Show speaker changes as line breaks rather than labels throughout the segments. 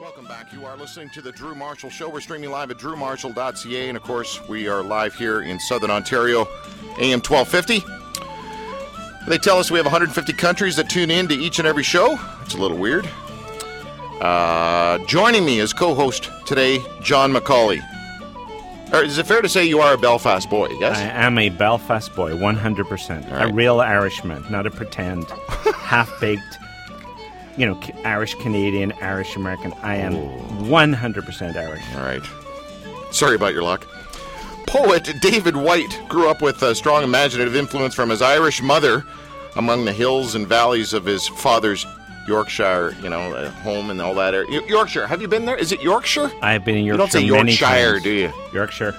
Welcome back. You are listening to the Drew Marshall Show. We're streaming live at drewmarshall.ca, and of course, we are live here in Southern Ontario, AM 1250. They tell us we have 150 countries that tune in to each and every show. It's a little weird. Uh, joining me as co-host today, John McCauley. Or is it fair to say you are a Belfast boy? Yes.
I am a Belfast boy, 100%.
right.
A real Irishman, not a pretend, half baked, you know, Irish Canadian, Irish American. I am 100% Irish.
All right. Sorry about your luck. Poet David Whyte grew up with a strong imaginative influence from his Irish mother among the hills and valleys of his father's Yorkshire, you know, uh, home and all that area. Yorkshire. Have you been there? Is it Yorkshire?
I've been in Yorkshire.
You don't say Yorkshire, do you?
Yorkshire.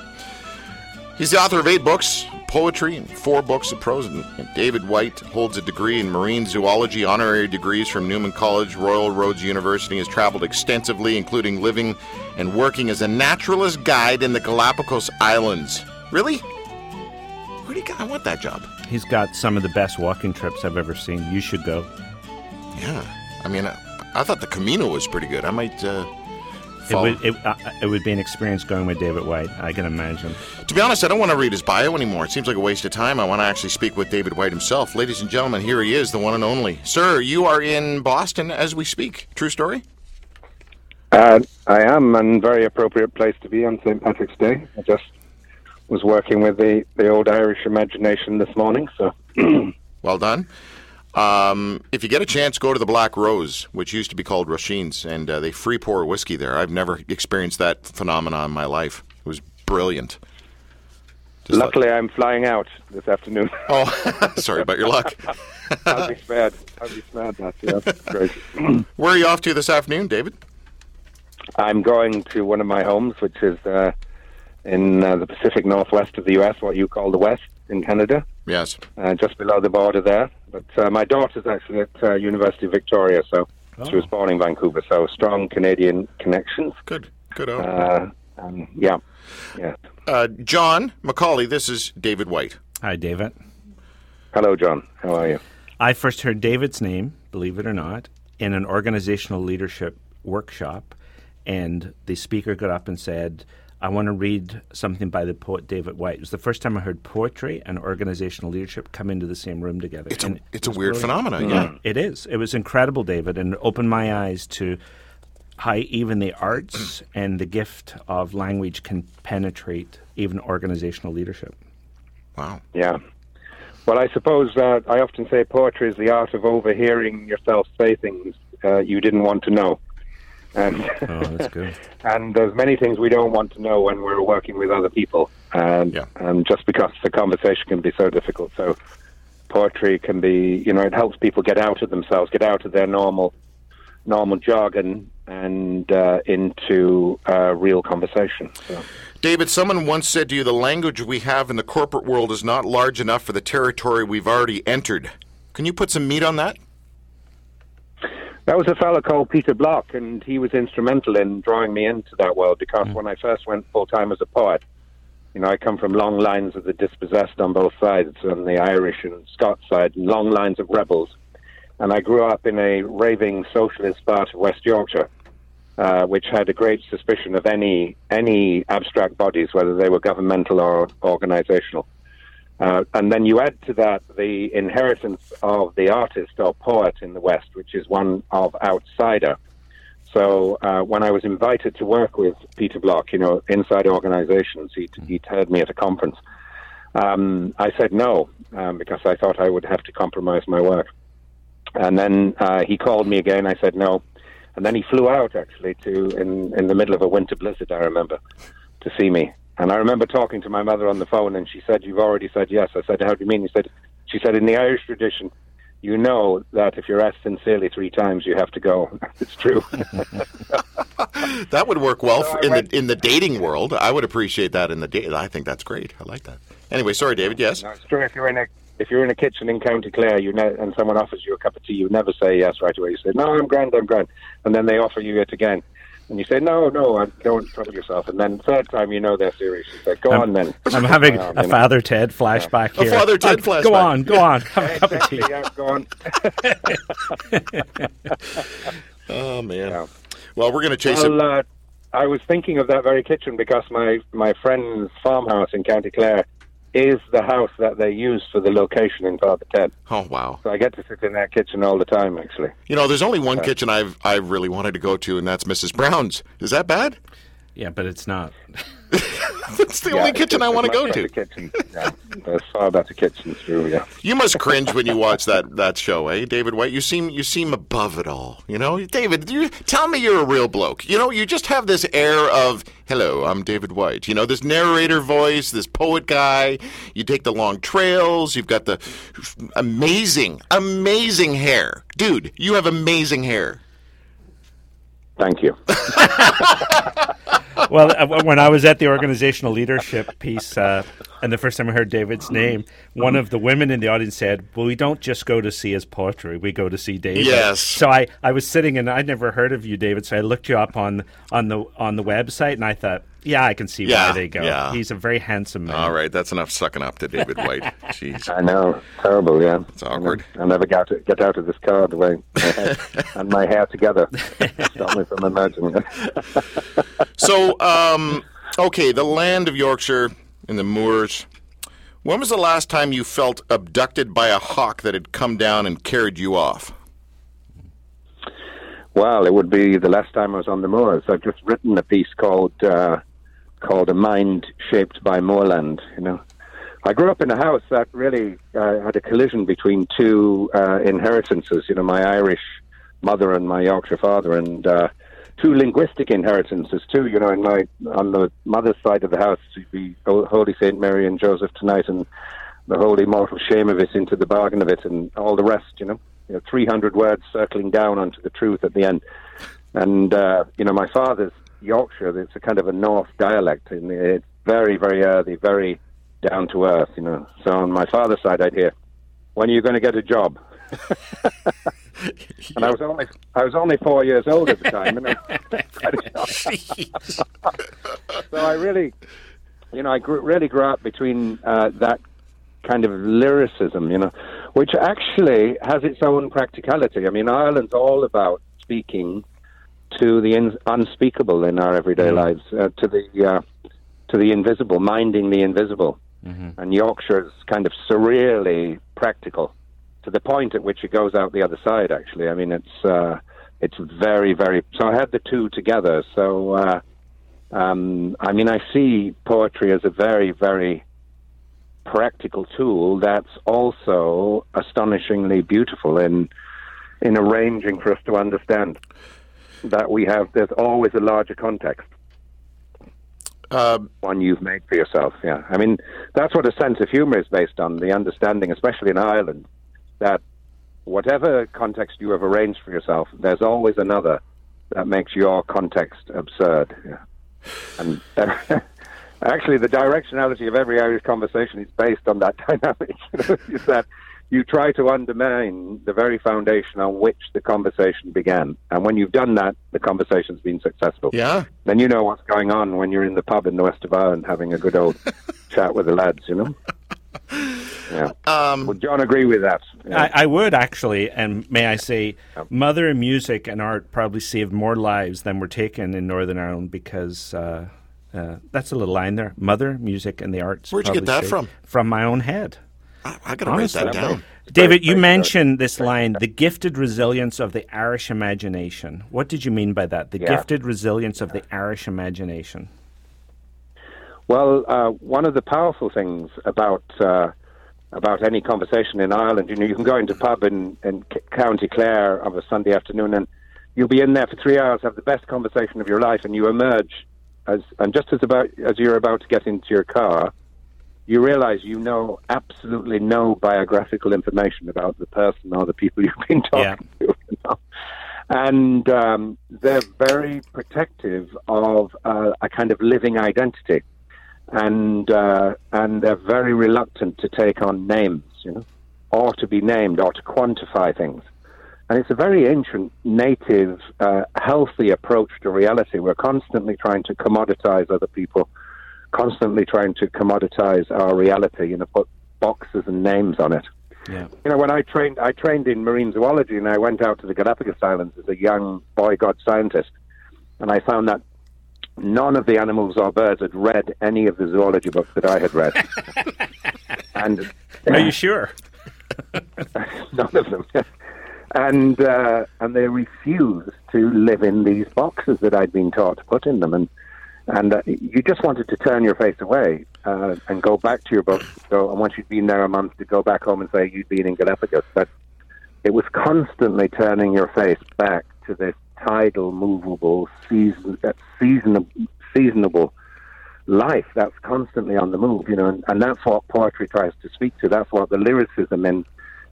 He's the author of eight books, poetry, and four books of prose. And David Whyte holds a degree in marine zoology, honorary degrees from Neumann College, Royal Roads University, has traveled extensively, including living and working as a naturalist guide in the Galapagos Islands. Really? Where do you get? I want that job.
He's got some of the best walking trips I've ever seen. You should go.
Yeah. I mean, I, I thought the Camino was pretty good. I might. Uh,
It would, it, uh, it would be an experience going with David Whyte, I can imagine.
To be honest, I don't want to read his bio anymore. It seems like a waste of time. I want to actually speak with David Whyte himself. Ladies and gentlemen, here he is, the one and only. Sir, you are in Boston as we speak. True story?
Uh, I am, and very appropriate place to be on St. Patrick's Day. I just was working with the, the old Irish imagination this morning, so
Well done. Um, if you get a chance, go to the Black Rose, which used to be called Rasheen's, and uh, they free pour whiskey there. I've never experienced that phenomenon in my life. It was brilliant. Just
luckily I'm flying out this afternoon.
oh, sorry about your luck.
I'll be spared. I'll be spared that. Yeah, great.
Where are you off to this afternoon, David?
I'm going to one of my homes, which is uh, in uh, the Pacific Northwest of the U.S., what you call the West in Canada,
Yes.
uh, just below the border there. But uh, my daughter's actually at uh, University of Victoria, so she was born in Vancouver, so strong Canadian connections.
Good. Good. Oh.
Uh, um, yeah, yeah.
Uh, John McCauley, this is David Whyte.
Hi, David.
Hello, John. How are you?
I first heard David's name, believe it or not, in an organizational leadership workshop, and the speaker got up and said, I want to read something by the poet David Whyte. It was the first time I heard poetry and organizational leadership come into the same room together.
It's a
And
it's a
it was
weird
brilliant.
phenomenon. Yeah.
It is. It was incredible, David, and it opened my eyes to how even the arts and the gift of language can penetrate even organizational leadership.
Wow.
Yeah. Well, I suppose uh, I often say poetry is the art of overhearing yourself say things uh, you didn't want to know. And
Oh, that's good.
and there's many things we don't want to know when we're working with other people, and
Yeah.
and just because the conversation can be so difficult. So poetry can be, you know, it helps people get out of themselves, get out of their normal normal jargon, and uh, into uh, real conversation. So.
David, someone once said to you, the language we have in the corporate world is not large enough for the territory we've already entered. Can you put some meat on that?
That was a fellow called Peter Block, and he was instrumental in drawing me into that world because when I first went full time as a poet, you know, I come from long lines of the dispossessed on both sides, on the Irish and Scots side, long lines of rebels. And I grew up in a raving socialist part of West Yorkshire, uh, which had a great suspicion of any any abstract bodies, whether they were governmental or organizational. Uh, and then you add to that the inheritance of the artist or poet in the West, which is one of outsider. So uh, when I was invited to work with Peter Block, you know, inside organizations, he he heard me at a conference. Um, I said no um, because I thought I would have to compromise my work. And then uh, he called me again. I said no, and then he flew out actually to in in the middle of a winter blizzard. I remember to see me. And I remember talking to my mother on the phone, and she said, "You've already said yes." I said, "How do you mean?" He said, "She said in the Irish tradition, you know that if you're asked sincerely three times, you have to go." it's true.
That would work well
So
for, in
went-
the in the dating world. I would appreciate that in the date. I think that's great. I like that. Anyway, sorry, David. Yes.
no, it's true. If you're in a if you're in a kitchen in County Clare, you ne- and someone offers you a cup of tea, you never say yes right away. You say, "No, I'm grand, I'm grand," and then they offer you it again. And you say, no, no, I don't trouble yourself. And then third time, you know they're serious. You say, go on then.
I'm having
Well,
a
you know.
Father Ted flashback
A
here.
Father Ted
Uh,
flashback.
Go on, go on. Have a cup of tea.
yeah, go on.
Oh man.
Yeah.
Well, we're going to chase
Well,
it.
uh, I was thinking of that very kitchen because my my friend's farmhouse in County Clare is the house that they use for the location in Father Ted.
Oh wow!
So I get to sit in that kitchen all the time, actually.
You know, there's only one uh, kitchen I've I really wanted to go to, and that's Mrs. Brown's. Is that bad?
Yeah, but it's not.
That's the only kitchen I want to go
better
The
Kitchen. Yeah, there's far better kitchens, true. Yeah.
You must cringe when you watch that that show, eh, David Whyte? You seem you seem above it all. You know, David. You, tell me you're a real bloke. You know, you just have this air of "Hello, I'm David Whyte." You know, this narrator voice, this poet guy. You take the long trails. You've got the amazing, amazing hair, dude. You have amazing hair.
Thank you.
well, uh, when I was at the organizational leadership piece, uh, and the first time I heard David's name, one of the women in the audience said, "Well, we don't just go to see his poetry; we go to see David."
Yes.
So I, I was sitting and I'd never heard of you, David. So I looked you up on on the on the website, and I thought, yeah, I can see
Yeah,
why they go.
yeah.
He's a very handsome man.
All right, that's enough sucking up to David Whyte. Jeez.
I know, terrible. Yeah,
It's awkward.
I'll never get out, get out of this car the way my head and my hair together. Stop me from imagining it.
So, um, okay, the land of Yorkshire and the moors. When was the last time you felt abducted by a hawk that had come down and carried you off?
Well, it would be the last time I was on the moors. I've just written a piece called uh, called "A Mind Shaped by Moorland." You know, I grew up in a house that really uh, had a collision between two uh, inheritances. You know, my Irish mother and my Yorkshire father, and uh, two linguistic inheritances too. You know, in my on the mother's side of the house, be Holy Saint Mary and Joseph tonight, and the holy mortal shame of it into the bargain of it, and all the rest. You know, you know, 300 words circling down onto the truth at the end. And uh, you know, my father's Yorkshire. It's a kind of a North dialect, and it's very, very earthy, very down to earth. You know. So on my father's side, I'd hear, "When are you going to get a job?" and I was only I was only four years old at the time, and I was quite a shock. so I really, you know, I grew, really grew up between uh, that kind of lyricism, you know, which actually has its own practicality. I mean, Ireland's all about speaking to the in- unspeakable in our everyday lives, uh, to the uh, to the invisible, minding the invisible. And Yorkshire's kind of surreally practical to the point at which it goes out the other side. Actually, I mean, it's uh, it's very, very. So I had the two together. So uh, um, I mean, I see poetry as a very, very practical tool that's also astonishingly beautiful in in arranging for us to understand that we have. There's always a larger context
Uh,
one you've made for yourself. Yeah, I mean that's what a sense of humor is based on. The understanding, especially in Ireland, that whatever context you have arranged for yourself, there's always another that makes your context absurd. Yeah. And uh, actually, the directionality of every Irish conversation is based on that dynamic. You is that you try to undermine the very foundation on which the conversation began, and when you've done that, the conversation's been successful
yeah.
then you know what's going on when you're in the pub in the west of Ireland having a good old chat with the lads, you know? Yeah.
Um,
Would John agree with that? Yeah.
I, I would actually, and may I say, mother and music and art probably saved more lives than were taken in Northern Ireland because uh, uh, that's a little line there. Mother, music, and the arts.
Where'd you get that
saved-
from?
From my own head.
I, I got to write that down.
David, you
very
mentioned this line, the gifted resilience of the Irish imagination. What did you mean by that? The
Yeah.
gifted resilience of the Irish imagination.
Well, uh, one of the powerful things about uh, about any conversation in Ireland, you know, you can go into a pub in, in County Clare of a Sunday afternoon, and you'll be in there for three hours, have the best conversation of your life, and you emerge as and just as about as you're about to get into your car, you realize you know absolutely no biographical information about the person or the people you've been talking
Yeah.
to. You know? And um, they're very protective of uh, a kind of living identity and uh, and they're very reluctant to take on names, you know, or to be named or to quantify things. And it's a very ancient, native, uh, healthy approach to reality. We're constantly trying to commoditize other people, constantly trying to commoditize our reality, you know, put boxes and names on it.
Yeah.
You know, when I trained, I trained in marine zoology, and I went out to the Galapagos Islands as a young boy god scientist. and I found that none of the animals or birds had read any of the zoology books that I had read. and
Are you sure?
none of them. and uh, and they refused to live in these boxes that I'd been taught to put in them, and and uh, you just wanted to turn your face away uh, and go back to your book. So, and once you'd been there a month, to go back home and say you'd been in Galapagos. But it was constantly turning your face back to this tidal, movable, season, uh, seasonable, seasonable life that's constantly on the move. You know, and, and that's what poetry tries to speak to. That's what the lyricism in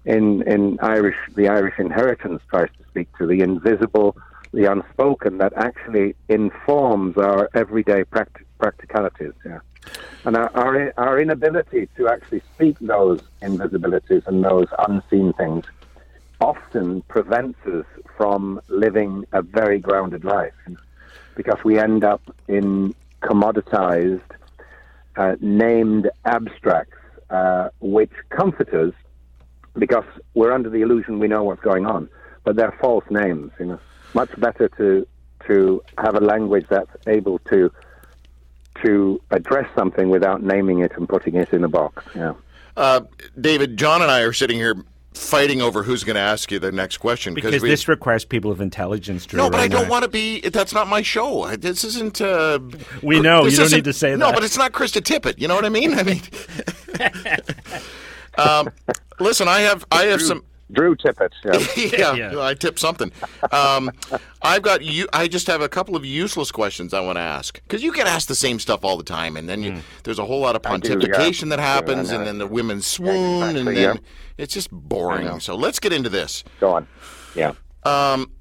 in in Irish, the Irish inheritance tries to speak to the invisible the unspoken that actually informs our everyday practic- practicalities. Yeah. And our, our, our inability to actually speak those invisibilities and those unseen things often prevents us from living a very grounded life because we end up in commoditized, uh, named abstracts, uh, which comfort us because we're under the illusion we know what's going on, but they're false names. You know much better to to have a language that's able to to address something without naming it and putting it in a box. Yeah.
Uh, David, John, and I are sitting here fighting over who's going to ask you the next question
because we, this requires people of intelligence. Drew,
no, but
right
I don't want to be. That's not my show. This isn't. Uh,
we know you don't need to say that.
No, but it's not Krista Tippett. You know what I mean? I mean. um, listen, I have I have some.
Drew Tippett.
Yeah, yeah, yeah. I tip something. Um, I've got you. I just have a couple of useless questions I want to ask because you get asked the same stuff all the time, and then you, mm. there's a whole lot of pontification do, yeah. that happens, and then the women swoon, exactly, and then it's just boring. So let's get into this.
Go on. Yeah.
Um,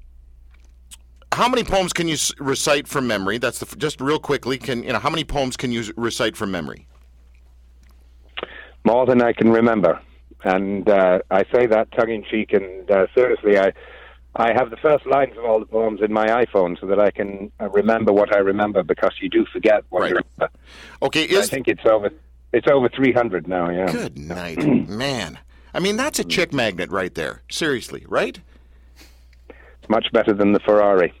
how many poems can you recite from memory? That's the just real quickly. Can you know how many poems can you recite from memory?
More than I can remember and uh, I say that tongue in cheek and uh, seriously. I I have the first lines of all the poems in my iPhone so that I can uh, remember what I remember because you do forget what right. you remember.
Okay, is...
I think it's over. It's over three hundred now. Yeah.
Good night, man. I mean, that's a chick magnet right there. Seriously, right?
It's much better than the Ferrari.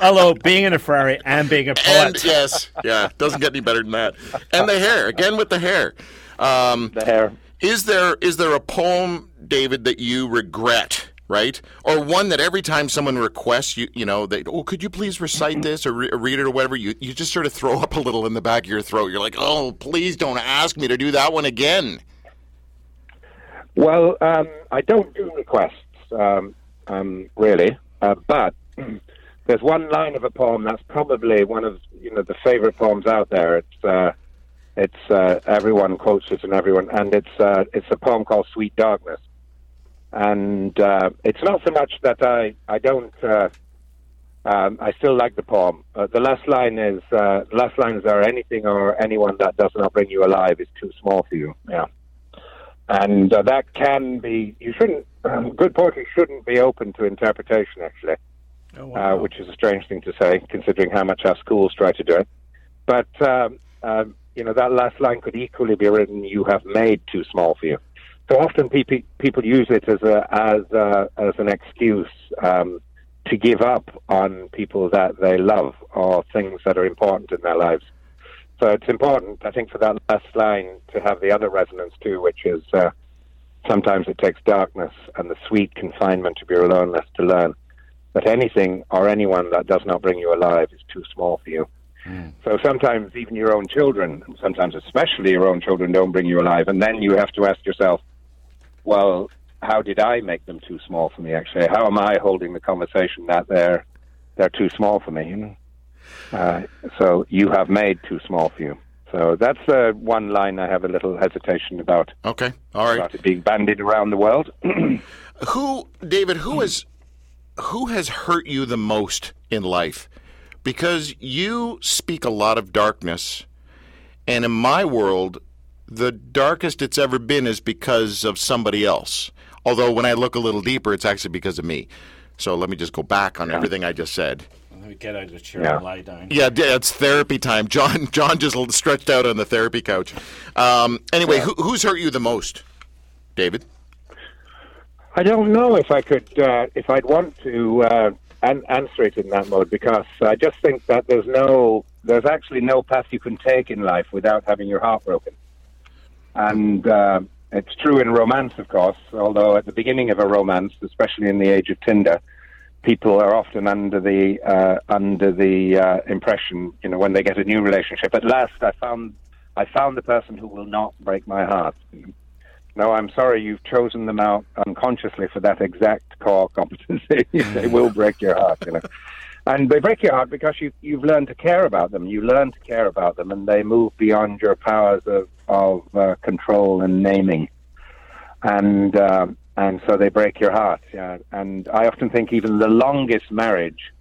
Although being in a Ferrari and being a poet.
And, yes, yeah, doesn't get any better than that. And the hair, again with the hair.
Um, the hair.
Is there is there a poem, David, that you regret? Right, or one that every time someone requests you, you know, they, oh, could you please recite this or, re- or read it or whatever, you you just sort of throw up a little in the back of your throat. You're like, oh, please don't ask me to do that one again.
Well, um, I don't do requests um, um, really, uh, but there's one line of a poem that's probably one of you know the favorite poems out there. It's uh, it's uh, everyone quotes it and everyone, and it's uh, it's a poem called "Sweet Darkness," and uh, it's not so much that I I don't. Uh, um, I still like the poem. Uh, the last line is uh, last lines are anything or anyone that does not bring you alive is too small for you. Yeah, and uh, that can be. You shouldn't. Um, good poetry shouldn't be open to interpretation. Actually, oh, wow. uh, which is a strange thing to say, considering how much our schools try to do it. But um, uh, you know that last line could equally be written: "You have made too small for you." So often people people use it as a as a, as an excuse um, to give up on people that they love or things that are important in their lives. So it's important, I think, for that last line to have the other resonance too, which is uh, sometimes it takes darkness and the sweet confinement of your aloneness to learn that anything or anyone that does not bring you alive is too small for you. Mm. So sometimes even your own children, sometimes especially your own children, don't bring you alive, and then you have to ask yourself, well, how did I make them too small for me? Actually, how am I holding the conversation that they're they're too small for me? You know, uh, so you have made too small for you. So that's uh, one line I have a little hesitation about.
Okay, all right.
About it being bandied around the world.
who, David? Who has who has hurt you the most in life? Because you speak a lot of darkness, and in my world, the darkest it's ever been is because of somebody else. Although when I look a little deeper, it's actually because of me. So let me just go back on yeah. everything I just said.
Let me get out of the chair yeah. and lie down.
Yeah, it's therapy time. John, John just stretched out on the therapy couch. Um, anyway, yeah. who, who's hurt you the most, David?
I don't know if I could, uh, if I'd want to uh, an- answer it in that mode because I just think that there's no, there's actually no path you can take in life without having your heart broken. And uh, it's true in romance, of course, although at the beginning of a romance, especially in the age of Tinder, people are often under the uh, under the uh, impression, you know, when they get a new relationship. At last, I found I found the person who will not break my heart. No, I'm sorry, you've chosen them out unconsciously for that exact core competency. they will break your heart, you know. And they break your heart because you, you've learned to care about them. You learn to care about them, and they move beyond your powers of, of uh, control and naming. And um, and so they break your heart. Yeah. And I often think even the longest marriage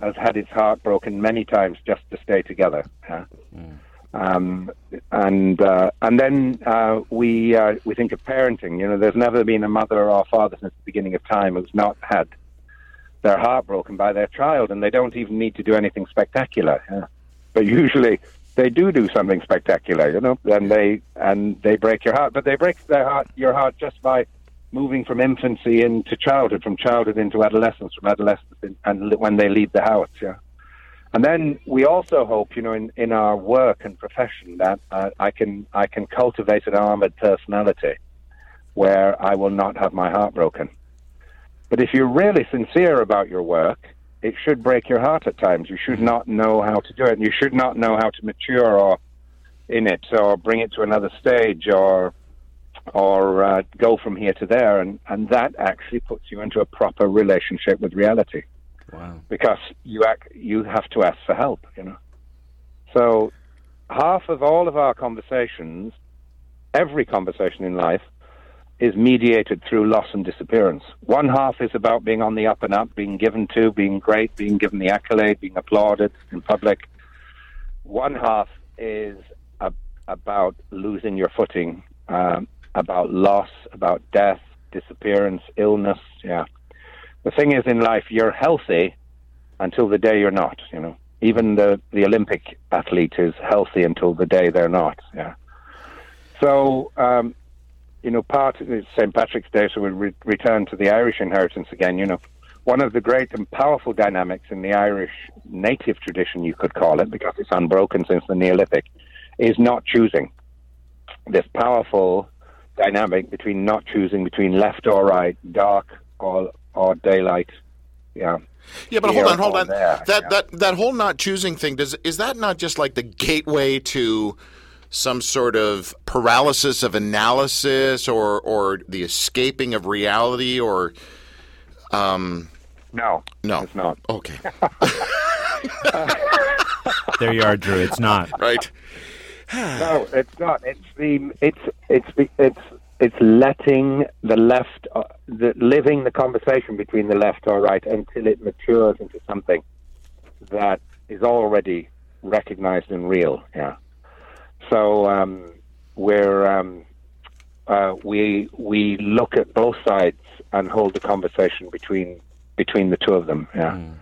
has had its heart broken many times just to stay together. Yeah. Mm. Um, and uh, and then uh, we uh, we think of parenting. You know, there's never been a mother or a father since the beginning of time who's not had their heart broken by their child, and they don't even need to do anything spectacular. Yeah. But usually they do do something spectacular, you know, and they and they break your heart. But they break their heart, your heart, just by moving from infancy into childhood, from childhood into adolescence, from adolescence, in, and when they leave the house. Yeah. And then we also hope, you know, in, in our work and profession that uh, I can I can cultivate an armored personality where I will not have my heart broken. But if you're really sincere about your work, it should break your heart at times. You should not know how to do it, and you should not know how to mature or in it or bring it to another stage or or uh, go from here to there, and, and that actually puts you into a proper relationship with reality.
Wow.
Because you act, you have to ask for help, you know. So half of all of our conversations, every conversation in life, is mediated through loss and disappearance. One half is about being on the up and up, being given to, being great, being given the accolade, being applauded in public. One half is a, about losing your footing, um, about loss, about death, disappearance, illness. Yeah the thing is in life, you're healthy until the day you're not. You know, even the the Olympic athlete is healthy until the day they're not. Yeah. So, um, you know, part of St. Patrick's Day, so we re- return to the Irish inheritance again. You know, one of the great and powerful dynamics in the Irish native tradition, you could call it, because it's unbroken since the Neolithic, is not choosing. This powerful dynamic between not choosing between left or right, dark or or daylight. Yeah.
Yeah, but hold on, hold on. There, that yeah. that that whole not choosing thing does is that not just like the gateway to some sort of paralysis of analysis or or the escaping of reality or um
no
no
it's not
okay
there you are drew it's not
right
no it's not it's the it's it's it's it's letting the left, uh, the, living the conversation between the left or right until it matures into something that is already recognized and real. Yeah. So um, we're um, uh, we we look at both sides and hold the conversation between between the two of them. Yeah. Mm.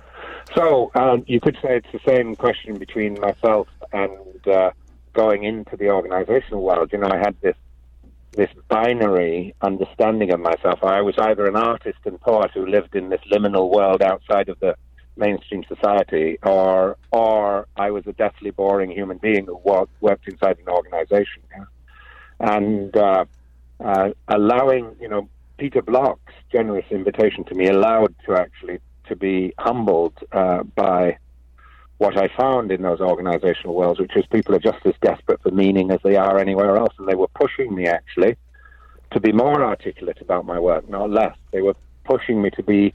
So um, you could say it's the same question between myself and uh, going into the organizational world. You know, I had this this binary understanding of myself. I was either an artist and poet who lived in this liminal world outside of the mainstream society, or or I was a deathly boring human being who worked inside an organization. And uh, uh, allowing, you know, Peter Block's generous invitation to me allowed to actually to be humbled uh, by what I found in those organizational worlds, which is people are just as desperate for meaning as they are anywhere else. And they were pushing me actually to be more articulate about my work, not less. They were pushing me to be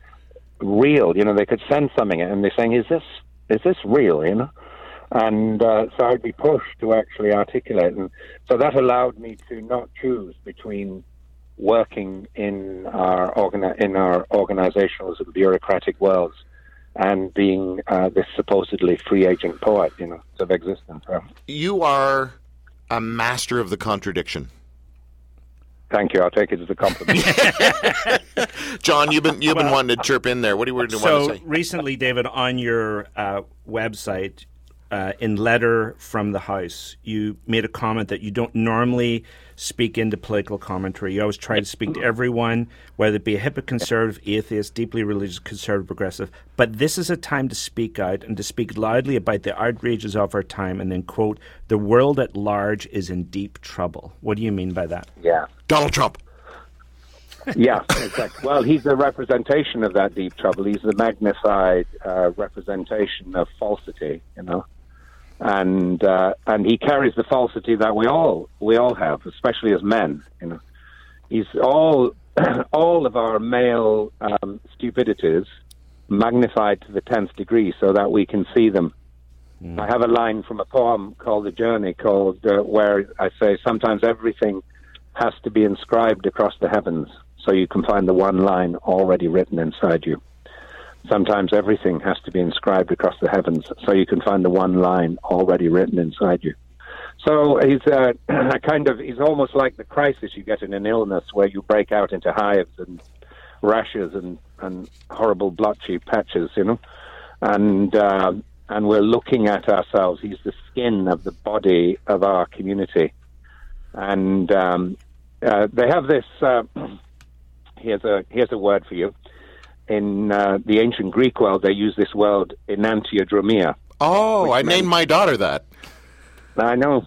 real. You know, they could send something and they're saying, "Is this is this real?" You know, and uh, so I'd be pushed to actually articulate, and so that allowed me to not choose between working in our in our organizational and bureaucratic worlds and being uh, this supposedly free agent poet, you know, of existence.
You are a master of the contradiction.
Thank you. I'll take it as a compliment.
John, you've been you've been wanting to chirp in there. What do you, what do you
so
want to say?
So recently, David, on your uh, website, uh, in letter from the House, you made a comment that you don't normally speak into political commentary. You always try to speak to everyone, whether it be a hip conservative, atheist, deeply religious, conservative, progressive. But this is a time to speak out and to speak loudly about the outrages of our time and then quote, the world at large is in deep trouble. What do you mean by that?
Yeah.
Donald Trump.
yeah, exactly. Well, he's the representation of that deep trouble. He's the magnified uh, representation of falsity, you know, and uh, and he carries the falsity that we all we all have, especially as men. You know, he's all all of our male um, stupidities magnified to the tenth degree, so that we can see them. Mm. I have a line from a poem called "The Journey," called uh, where I say sometimes everything has to be inscribed across the heavens so you can find the one line already written inside you. Sometimes everything has to be inscribed across the heavens so you can find the one line already written inside you. So he's uh, a kind of he's almost like the crisis you get in an illness where you break out into hives and rashes and, and horrible blotchy patches, you know, and uh, and we're looking at ourselves. He's the skin of the body of our community, and um, uh, they have this. Uh, here's a here's a word for you. In uh, the ancient Greek world, they use this word enantiodromia.
Oh, I named my daughter that.
I know.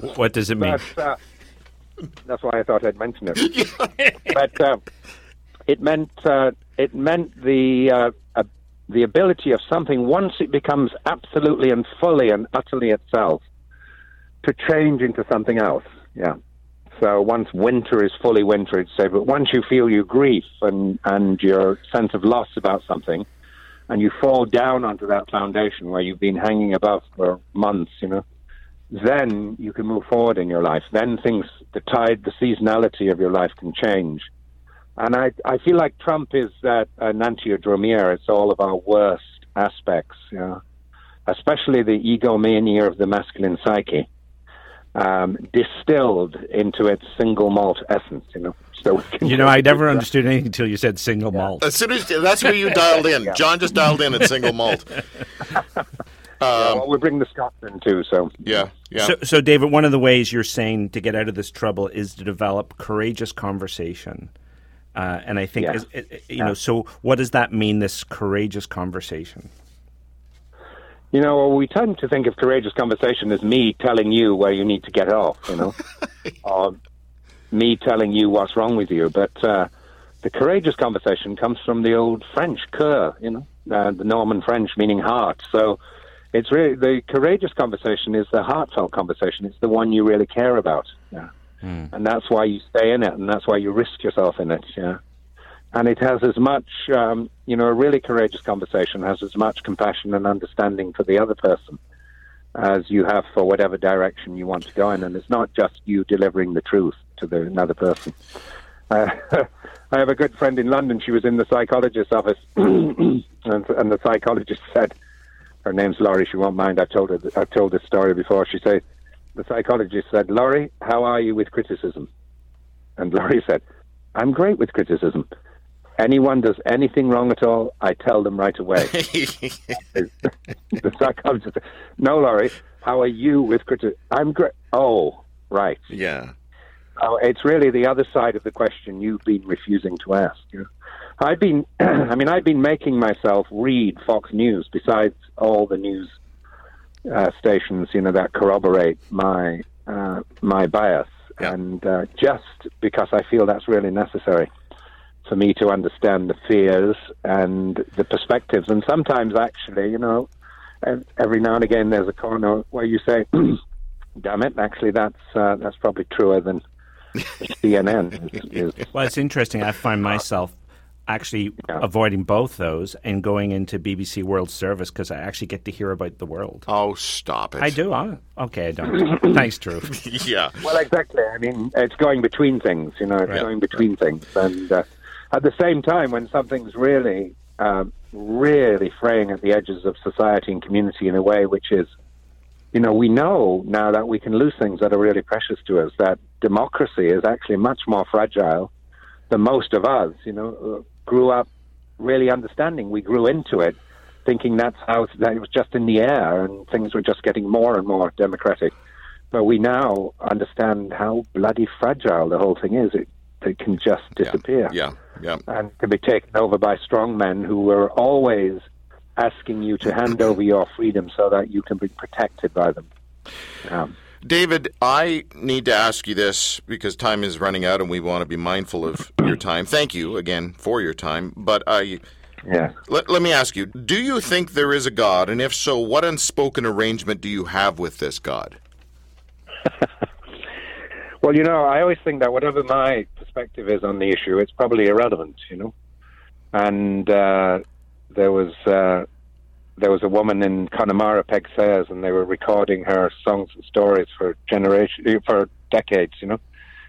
what does it mean?
But, uh, that's why I thought I'd mention it. but uh, it meant uh, it meant the uh, the ability of something once it becomes absolutely and fully and utterly itself to change into something else. Yeah. So once winter is fully winter, it's say, but once you feel your grief and, and your sense of loss about something, and you fall down onto that foundation where you've been hanging above for months, you know, then you can move forward in your life. Then things, the tide, the seasonality of your life can change. And I, I feel like Trump is that enantiodromia. It's all of our worst aspects, you know, especially the egomania of the masculine psyche um, distilled into its single malt essence. You know.
So you know, I never understood anything until you said single yeah. malt.
As soon as that's where you dialed in, yeah. John just dialed in at single malt.
Um, yeah, well, we bring the Scots in too, so
yeah, yeah.
So, so, David, one of the ways you're saying to get out of this trouble is to develop courageous conversation, uh, and I think, yeah. is, you yeah. know, so what does that mean? This courageous conversation.
You know, we tend to think of courageous conversation as me telling you where you need to get off, you know, or me telling you what's wrong with you. But uh, the courageous conversation comes from the old French cœur, you know, uh, the Norman French meaning heart. So it's really the courageous conversation is the heartfelt conversation. It's the one you really care about. Yeah. Mm. And that's why you stay in it, and that's why you risk yourself in it. Yeah and it has as much, um, you know, a really courageous conversation has as much compassion and understanding for the other person as you have for whatever direction you want to go in. And it's not just you delivering the truth to the another person. Uh, I have a good friend in London. She was in the psychologist's office, and, and, the psychologist said, "Her name's Laurie. She won't mind. I've told her. I've told this story before." She said, "The psychologist said, Laurie, how are you with criticism?" And Laurie said, "I'm great with criticism." Anyone does anything wrong at all, I tell them right away. the psychologist, no, Laurie, how are you with criticism? I'm great. Oh, right.
Yeah.
Oh, it's really the other side of the question you've been refusing to ask. You know? I've been, I mean, I've been making myself read Fox News besides all the news uh, stations, you know, that corroborate my uh, my bias, yeah. and uh, just because I feel that's really necessary for me to understand the fears and the perspectives. And sometimes, actually, you know, every now and again there's a corner where you say, "Damn it!" Actually, that's uh, that's probably truer than CNN.
Is, is. Well, it's interesting. I find myself actually yeah. avoiding both those and going into BBC World Service because I actually get to hear about the world.
Oh, stop it!
I do. Oh, okay, I don't. Thanks, Drew.
yeah.
Well, exactly. I mean, it's going between things. You know, it's right. going between things, and uh, at the same time, when something's really, um, really fraying at the edges of society and community in a way which is, you know, we know now that we can lose things that are really precious to us, that democracy is actually much more fragile than most of us, you know, grew up really understanding. We grew into it thinking that's how that it was just in the air and things were just getting more and more democratic. But we now understand how bloody fragile the whole thing is. It, it can just disappear.
Yeah, yeah.
And can be taken over by strong men who are always asking you to hand over your freedom so that you can be protected by them. Um,
David, I need to ask you this because time is running out and we want to be mindful of your time. Thank you again for your time. But I.
yeah.
Let, let me ask you Do you think there is a God? And if so, what unspoken arrangement do you have with this God?
Well, you know, I always think that whatever my perspective is on the issue, it's probably irrelevant, you know. And uh, there was uh, there was a woman in Connemara, Peig Sayers, and they were recording her songs and stories for generation for decades, you know.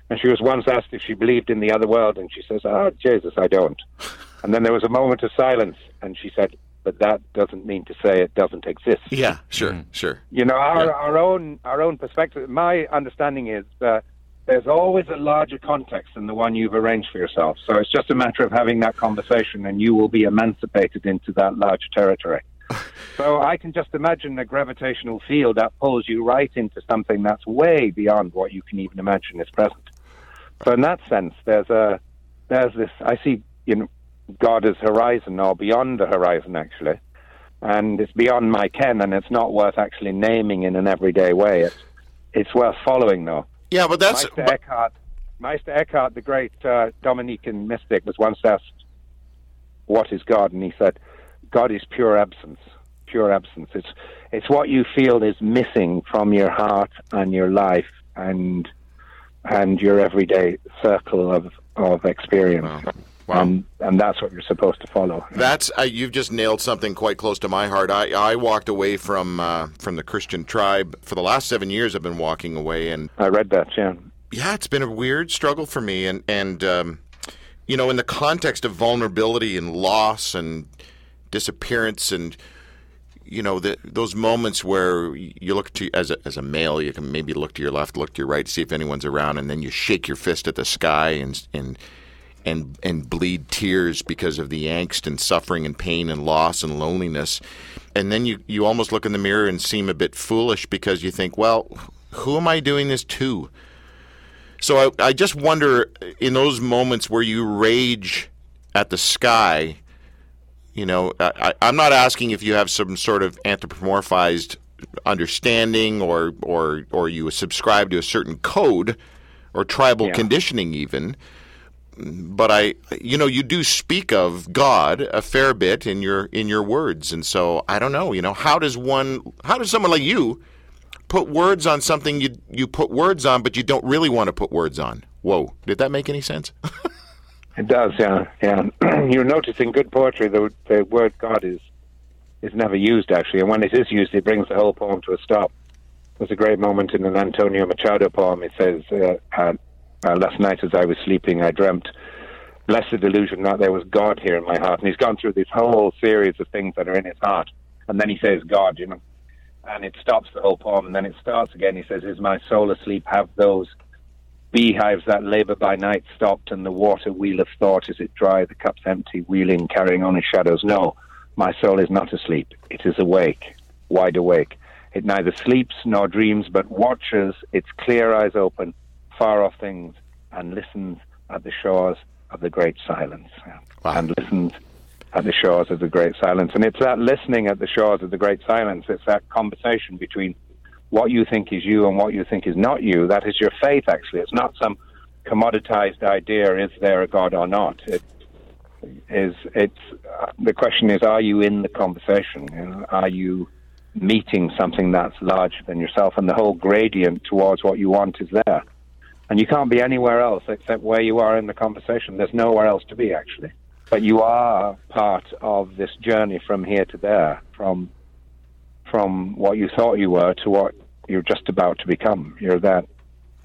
And she was once asked if she believed in the other world, and she says, "Oh, Jesus, I don't." And then there was a moment of silence, and she said, "But that doesn't mean to say it doesn't exist."
Yeah, sure, sure.
You know, our,
Yeah.
our own our own perspective. My understanding is that there's always a larger context than the one you've arranged for yourself. So it's just a matter of having that conversation, and you will be emancipated into that larger territory. so I can just imagine a gravitational field that pulls you right into something that's way beyond what you can even imagine is present. So in that sense, there's a there's this. I see you know God as horizon or beyond the horizon actually and it's beyond my ken, and it's not worth actually naming in an everyday way. It's it's worth following, though.
Yeah, but that's.
Meister Eckhart, Meister Eckhart, the great uh, Dominican mystic, was once asked, "What is God?" and he said, "God is pure absence. Pure absence. It's it's what you feel is missing from your heart and your life and and your everyday circle of of experience."
Wow. Wow.
And, and that's what you're supposed to follow.
That's uh, you've just nailed something quite close to my heart. I, I walked away from uh, from the Christian tribe for the last seven years. I've been walking away, and
I read that, yeah.
yeah, it's been a weird struggle for me. And and um, you know, in the context of vulnerability and loss and disappearance, and you know, the, those moments where you look to as a as a male, you can maybe look to your left, look to your right, see if anyone's around, and then you shake your fist at the sky and and and and bleed tears because of the angst and suffering and pain and loss and loneliness. And then you, you almost look in the mirror and seem a bit foolish because you think, well, who am I doing this to? So I, I just wonder in those moments where you rage at the sky, you know, I, I'm not asking if you have some sort of anthropomorphized understanding or or or you subscribe to a certain code or tribal
Yeah.
conditioning even but I, you know, you do speak of God a fair bit in your in your words, and so I don't know, you know, how does one, how does someone like you put words on something you you put words on, but you don't really want to put words on? Whoa, did that make any sense?
It does, yeah, yeah. you notice in good poetry. The the word God is is never used actually, and when it is used, it brings the whole poem to a stop. There's a great moment in an Antonio Machado poem. It says, uh, uh, uh, "Last night as I was sleeping, I dreamt." Blessed illusion that there was God here in my heart, and he's gone through this whole series of things that are in his heart, and then he says, "God," you know, and it stops the whole poem, and then it starts again. He says, "Is my soul asleep? Have those beehives that labour by night stopped, and the water wheel of thought is it dry? The cup's empty, wheeling, carrying on its shadows. No, my soul is not asleep. It is awake, wide awake. It neither sleeps nor dreams, but watches its clear eyes open, far off things, and listens at the shores of the great silence.
Wow.
And listens at the shores of the great silence. And it's that listening at the shores of the great silence. It's that conversation between what you think is you and what you think is not you. That is your faith, actually. It's not some commoditized idea, is there a God or not? It is, it's, the question is, are you in the conversation? You know, are you meeting something that's larger than yourself? And the whole gradient towards what you want is there. And you can't be anywhere else except where you are in the conversation. There's nowhere else to be, actually. But you are part of this journey from here to there, from from what you thought you were to what you're just about to become. You're that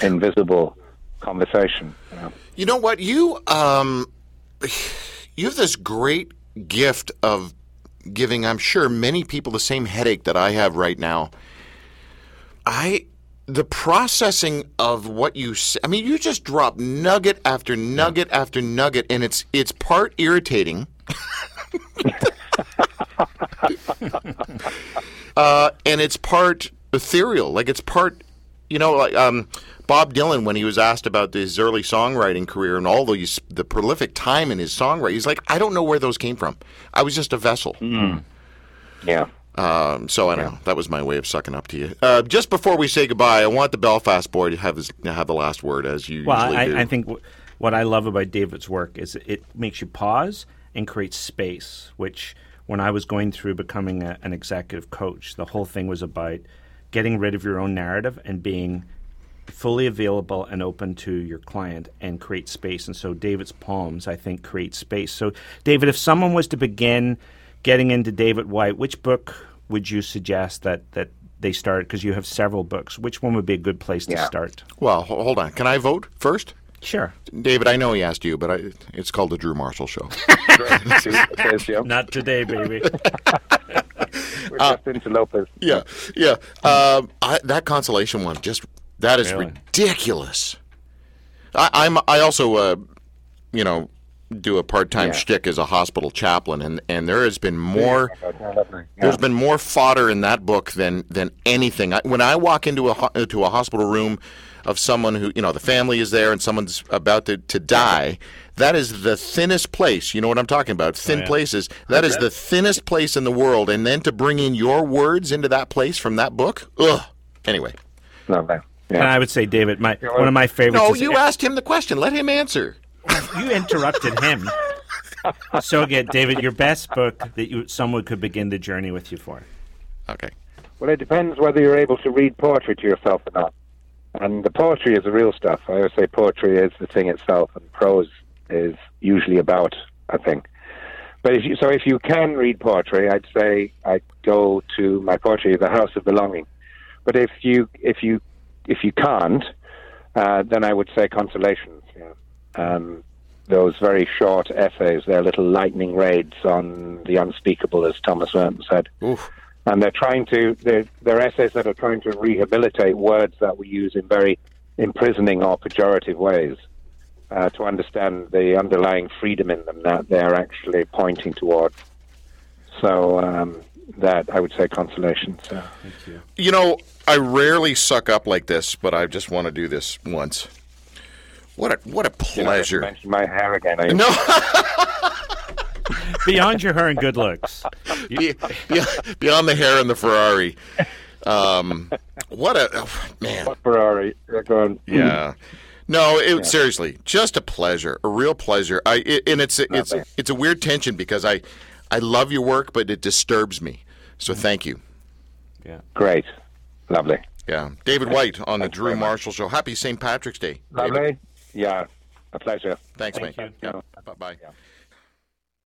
invisible conversation. you know.
You know what? You um, you have this great gift of giving. I'm sure many people the same headache that I have right now. I the processing of what you say. I mean, you just drop nugget after nugget after nugget, and it's it's part irritating. uh, and it's part ethereal. Like it's part, you know, like um, Bob Dylan when he was asked about his early songwriting career and all these the prolific time in his songwriting, he's like, I don't know where those came from. I was just a vessel.
Yeah.
Um, so I don't know. That was my way of sucking up to you. Uh, just before we say goodbye, I want the Belfast boy to have his, have the last word, as you
Well,
usually do.
I, I think w- what I love about David's work is it makes you pause and create space. Which, when I was going through becoming a, an executive coach, the whole thing was about getting rid of your own narrative and being fully available and open to your client and create space. And so, David's poems, I think, create space. So, David, if someone was to begin getting into David Whyte, which book would you suggest that that they start? Because you have several books. Which one would be a good place to start?
well, hold on. Can I vote first?
Sure.
David, I know he asked you, but I, it's called the Drew Marshall Show.
Not today, baby.
We're just into Lopez.
yeah, yeah. Um, I, that consolation one, just that is
Really?
ridiculous. I, I'm. I also, uh, you know, do a part-time
Yeah.
shtick as a hospital chaplain, and and there has been more.
Yeah.
There's been more fodder in that book than than anything. I, when I walk into a ho- into a hospital room of someone who you know the family is there and someone's about to, to die, that is the thinnest place. You know what I'm talking about? Thin
yeah.
places. That is the thinnest place in the world. And then to bring in your words into that place from that book, ugh. Anyway,
Lovely.
And
Yeah.
I would say, David, my one of my favorites.
no,
is-
you asked him the question. Let him answer.
You interrupted him. so again, David, your best book that you someone could begin the journey with you for.
Okay.
Well, it depends whether you're able to read poetry to yourself or not. And the poetry is the real stuff. I always say poetry is the thing itself, and prose is usually about a thing. But if you, so if you can read poetry, I'd say I'd go to my poetry, The House of Belonging. But if you if you if you can't, uh, then I would say Consolations. Yeah. Um, those very short essays, they're little lightning raids on the unspeakable, as Thomas Merton said
Oof.
and they're trying to they're, they're essays that are trying to rehabilitate words that we use in very imprisoning or pejorative ways uh, to understand the underlying freedom in them that they're actually pointing toward. So um, that I would say consolation. So.
You know, I rarely suck up like this, but I just want to do this once. What a what a pleasure.
Mention my hair again. I,
No,
Beyond your hair and good looks,
be- be- beyond the hair and the Ferrari. Um, what a oh, man.
Ferrari. They're going.
Yeah. No, it, seriously, just a pleasure, a real pleasure. I it, and it's a, it's
bad.
it's a weird tension because I I love your work, but it disturbs me. So thank you.
yeah.
Great. Lovely.
Yeah, David Whyte on the Drew Marshall Show. Happy St. Patrick's Day. David.
Lovely. Yeah. A pleasure.
Thanks,
Thank
mate.
you.
Yeah. Bye bye.